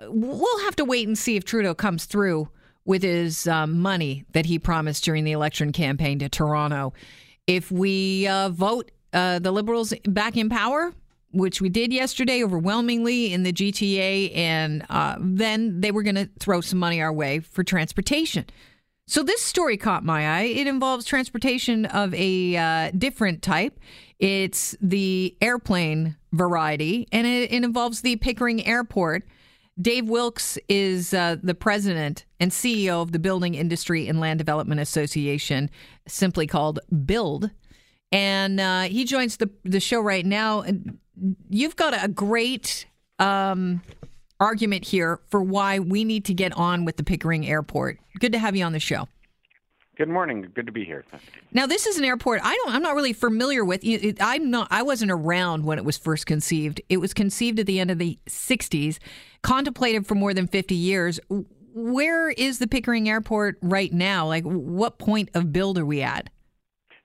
we'll have to wait and see if Trudeau comes through with his um, money that he promised during the election campaign to Toronto. If we uh, vote uh, the Liberals back in power, which we did yesterday overwhelmingly in the GTA, and uh, then they were going to throw some money our way for transportation. So this story caught my eye. It involves transportation of a uh, different type. It's the airplane variety, and it, it involves the Pickering Airport. Dave Wilkes is uh, the president and CEO of the Building Industry and Land Development Association, simply called BUILD. And uh, he joins the, the show right now. You've got a great um, argument here for why we need to get on with the Pickering Airport. Good to have you on the show. Good morning. Good to be here. Now, this is an airport I don't. I'm not really familiar with. I'm not. I wasn't around when it was first conceived. It was conceived at the end of the '60s, contemplated for more than 50 years. Where is the Pickering Airport right now? Like, what point of build are we at?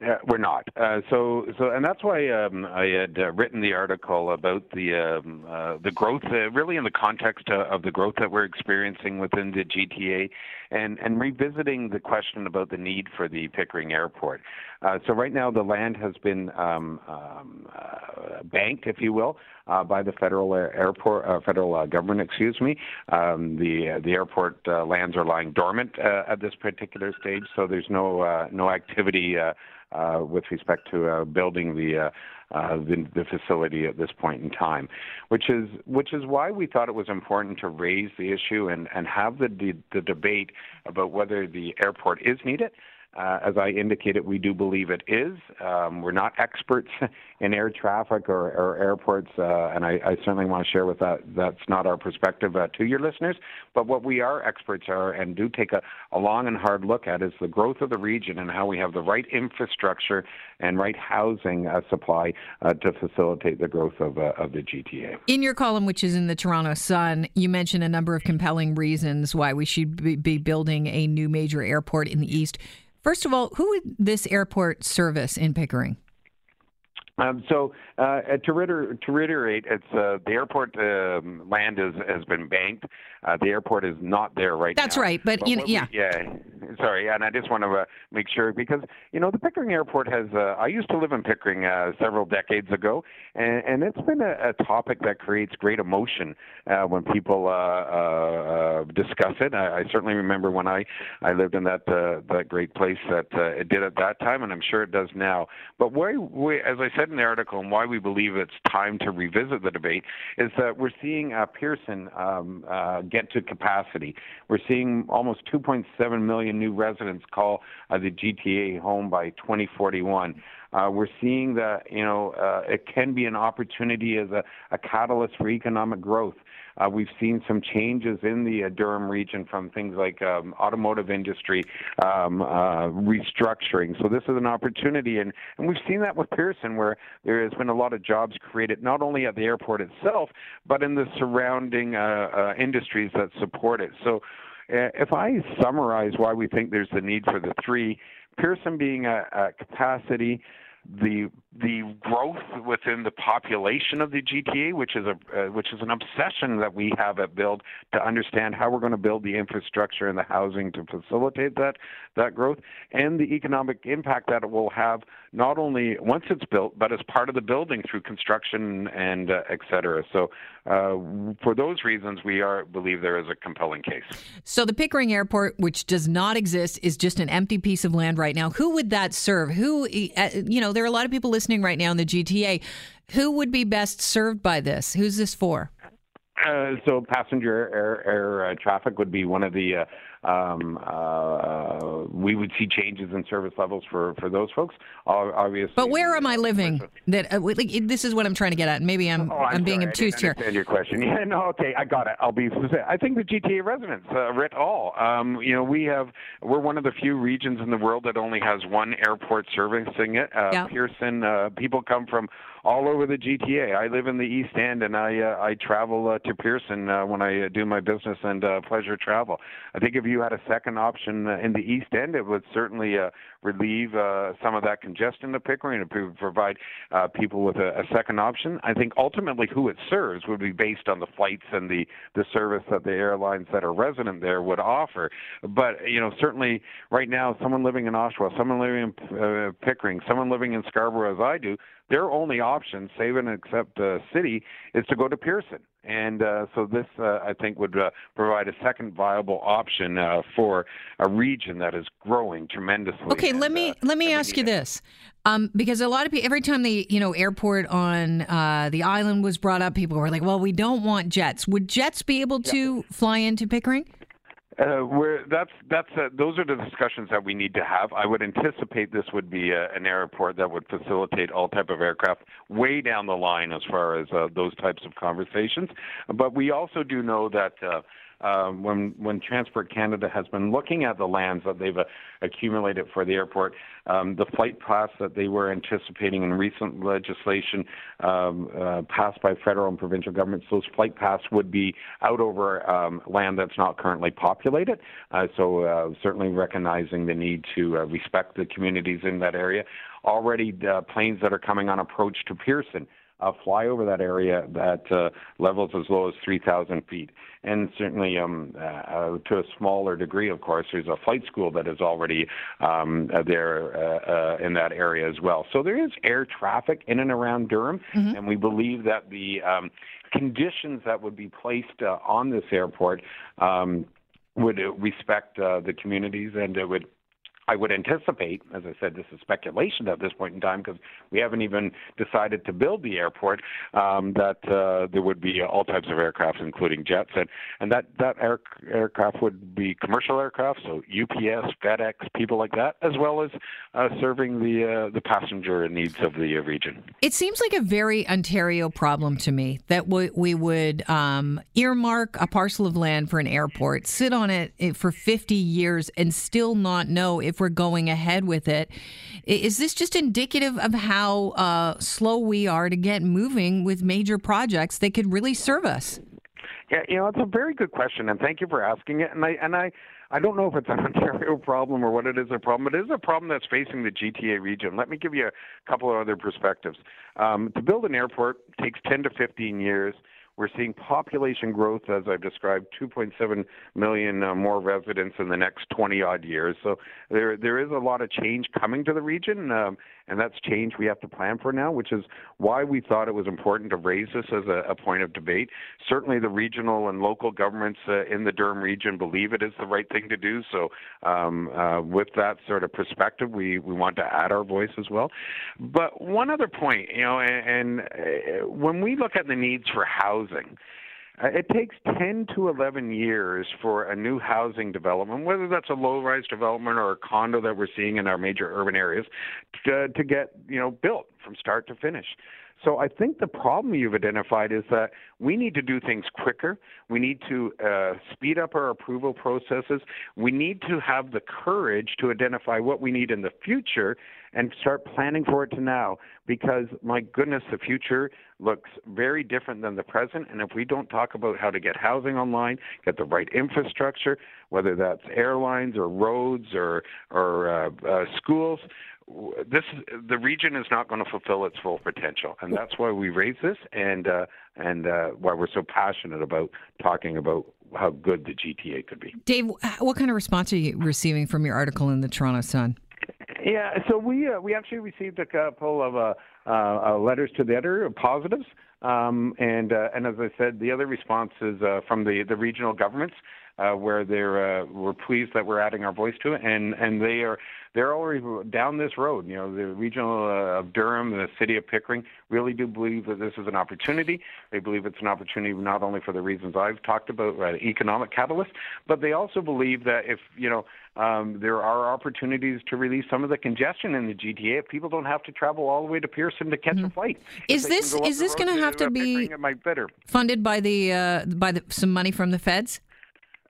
Uh, we're not. Uh, so, so, and that's why um, I had uh, written the article about the um, uh, the growth, uh, really in the context of the growth that we're experiencing within the GTA, and and revisiting the question about the need for the Pickering Airport. Uh, so, right now, the land has been um, um uh, banked, if you will, uh, by the federal airport, federal government. Excuse me. Um, the the airport lands are lying dormant at this particular stage, so there's no no activity. Uh, with respect to uh, building the, uh, the, the facility at this point in time, which is which is why we thought it was important to raise the issue and and have the the, the debate about whether the airport is needed uh, as I indicated, we do believe it is. Um, we're not experts in air traffic or, or airports, uh, and I, I, certainly want to share with that. That's not our perspective uh, to your listeners. But what we are experts are and do take a, a, long and hard look at is the growth of the region and how we have the right infrastructure and right housing uh, supply uh, to facilitate the growth of, uh, of the GTA. In your column, which is in the Toronto Sun, you mention a number of compelling reasons why we should be, be building a new major airport in the east. First of all, who would this airport service in Pickering? Um, so uh, to, reiter- to, reiterate, it's uh, the airport um, land is, has been banked. Uh, the airport is not there right That's now. That's right, but, but you know, yeah, we, yeah. Sorry, and I just want to uh, make sure because you know the Pickering Airport has. Uh, I used to live in Pickering uh, several decades ago, and, and it's been a, a, topic that creates great emotion when people discuss it. I, I, certainly remember when I I lived in that that great place that it did at that time, and I'm sure it does now. But as I said said in the article and why we believe it's time to revisit the debate is that we're seeing uh, Pearson um, uh, get to capacity. We're seeing almost 2.7 million new residents call uh, the GTA home by 2041. Uh, we're seeing that you know uh, it can be an opportunity as a, a catalyst for economic growth. Uh, we've seen some changes in the uh, Durham region from things like um, automotive industry um, uh, restructuring. So this is an opportunity, and, and we've seen that with Pearson, where there has been a lot of jobs created not only at the airport itself, but in the surrounding uh, uh, industries that support it. So uh, if I summarize why we think there's the need for the three, Pearson being a, a capacity, the the growth within the population of the GTA, which is a uh, which is an obsession that we have at Build to understand how we're going to build the infrastructure and the housing to facilitate that that growth, and the economic impact that it will have not only once it's built, but as part of the building through construction and uh, et cetera. So, uh, for those reasons, we are believe there is a compelling case. So, the Pickering Airport, which does not exist, is just an empty piece of land right now. Who would that serve? Who, uh, you know, there are a lot of people listening right now in the GTA. Who would be best served by this? Who's this for? Uh, so passenger air, air uh, traffic would be one of the uh, um, uh, we would see changes in service levels for, for those folks. Obviously, but where am I living? That uh, like, this is what I'm trying to get at. Maybe I'm oh, I'm, I'm being obtuse here. Your question? Yeah, no, okay, I got it. I'll be. I think the GTA residents, uh, writ all. Um, you know, we have we're one of the few regions in the world that only has one airport servicing it. Uh, yeah. Pearson. Uh, people come from all over the GTA. I live in the East End, and I uh, I travel uh, to Pearson uh, when I uh, do my business and uh, pleasure travel. I think if you had a second option in the East End, it would certainly uh, relieve uh, some of that congestion of Pickering and provide uh, people with a, a second option. I think ultimately who it serves would be based on the flights and the the service that the airlines that are resident there would offer. But you know, certainly right now, someone living in Oshawa, someone living in uh, Pickering, someone living in Scarborough, as I do, their only option, save and except uh, city, is to go to Pearson. And uh, so this, uh, I think, would uh, provide a second viable option uh, for a region that is growing tremendously. Okay, and, let me uh, let me ask you it. this, um, because a lot of people, every time the you know airport on uh, the island was brought up, people were like, "Well, we don't want jets. Would jets be able to fly into Pickering?" Uh, where that's that's uh, those are the discussions that we need to have. I would anticipate this would be a, an airport that would facilitate all type of aircraft way down the line as far as uh, those types of conversations. But we also do know that. Uh, uh, when when Transport Canada has been looking at the lands that they've uh, accumulated for the airport, um, the flight paths that they were anticipating in recent legislation um, uh, passed by federal and provincial governments, those flight paths would be out over um, land that's not currently populated. Uh, so uh, certainly recognizing the need to uh, respect the communities in that area. Already, uh, planes that are coming on approach to Pearson uh, fly over that area at uh, levels as low as 3,000 feet. And certainly, um, uh, uh, to a smaller degree, of course, there's a flight school that is already um, uh, there uh, uh, in that area as well. So there is air traffic in and around Durham, and we believe that the um, conditions that would be placed uh, on this airport um, would respect uh, the communities and it would I would anticipate, as I said, this is speculation at this point in time because we haven't even decided to build the airport, um, that uh, there would be all types of aircraft, including jets, and and that that air, aircraft would be commercial aircraft, so UPS, FedEx, people like that, as well as uh, serving the uh, the passenger needs of the region. It seems like a very Ontario problem to me that we, we would um, earmark a parcel of land for an airport, sit on it eh, for 50 years, and still not know if we're going ahead with it. Is this just indicative of how uh, slow we are to get moving with major projects that could really serve us? Yeah, you know, it's a very good question, and thank you for asking it. And I and I, I don't know if it's an Ontario problem or what it is a problem, but it is a problem that's facing the GTA region. Let me give you a couple of other perspectives. Um, to build an airport takes 10 to 15 years. We're seeing population growth, as I've described, 2.7 million uh, more residents in the next 20 odd years. So there there is a lot of change coming to the region, um, and that's change we have to plan for now, which is why we thought it was important to raise this as a, a point of debate. Certainly, the regional and local governments uh, in the Durham region believe it is the right thing to do. So, um, uh, with that sort of perspective, we, we want to add our voice as well. But one other point, you know, and, and uh, when we look at the needs for housing, uh, it takes 10 to 11 years for a new housing development, whether that's a low-rise development or a condo that we're seeing in our major urban areas, to, to get you know built from start to finish. So I think the problem you've identified is that we need to do things quicker. We need to uh, speed up our approval processes. We need to have the courage to identify what we need in the future and start planning for it to now. Because my goodness, the future looks very different than the present. And if we don't talk about how to get housing online, get the right infrastructure, whether that's airlines or roads or or uh, uh, schools, this the region is not going to fulfill its full potential, and that's why we raise this, and uh, and uh, why we're so passionate about talking about how good the GTA could be. Dave, what kind of response are you receiving from your article in the Toronto Sun? Yeah, so we uh, we actually received a couple of uh, uh, uh, letters to the editor, positives, um, and uh, and as I said, the other responses from the the regional governments. Uh, where they're uh, we're pleased that we're adding our voice to it, and and they are they're already down this road. You know, the regional uh, of Durham, and the city of Pickering, really do believe that this is an opportunity. They believe it's an opportunity not only for the reasons I've talked about, economic catalyst, but they also believe that if you know um, there are opportunities to release some of the congestion in the GTA if people don't have to travel all the way to Pearson to catch a flight. Is this- is this gonna have to be-. Funded by the uh, by the, some money from the feds?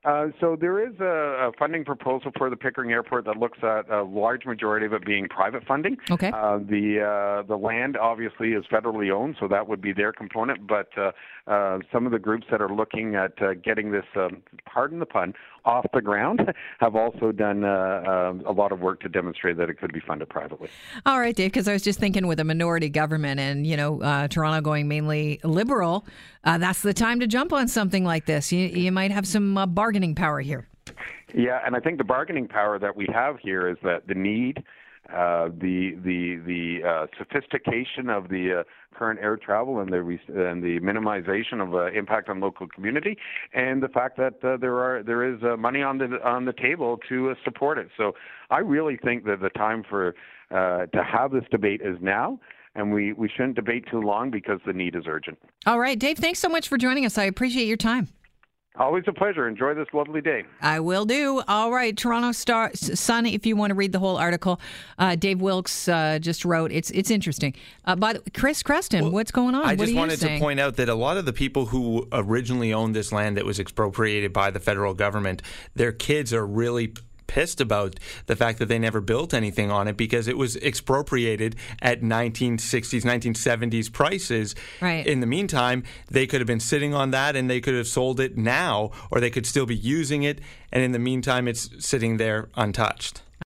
Uh, so there is a, a, funding proposal for the Pickering Airport that looks at a large majority of it being private funding. Okay. Uh, the uh, the land obviously is federally owned, so that would be their component. But uh, uh, some of the groups that are looking at uh, getting this, um, pardon the pun, off the ground have also done uh, um, a lot of work to demonstrate that it could be funded privately. All right, Dave. Because I was just thinking with a minority government and you know uh, Toronto going mainly liberal, uh, that's the time to jump on something like this. You, you might have some bargaining bargaining power here. Yeah, and I think the bargaining power that we have here is that the need, uh, the the the uh, sophistication of the uh, current air travel and the and the minimization of uh, impact on local community, and the fact that uh, there are there is uh, money on the on the table to uh, support it. So I really think that the time for uh, to have this debate is now and we, we shouldn't debate too long because the need is urgent. All right, Dave, thanks so much for joining us. I appreciate your time. Always a pleasure. Enjoy this lovely day. I will do. All right, Toronto Star Sun. If you want to read the whole article, uh, Dave Wilkes uh, just wrote. It's it's interesting. Uh, but Chris Creston, well, what's going on? I what just wanted saying? to point out that a lot of the people who originally owned this land that was expropriated by the federal government, their kids are really pissed about the fact that they never built anything on it because it was expropriated at 1960s, 1970s prices. Right. In the meantime, they could have been sitting on that and they could have sold it now, or they could still be using it. And in the meantime, it's sitting there untouched.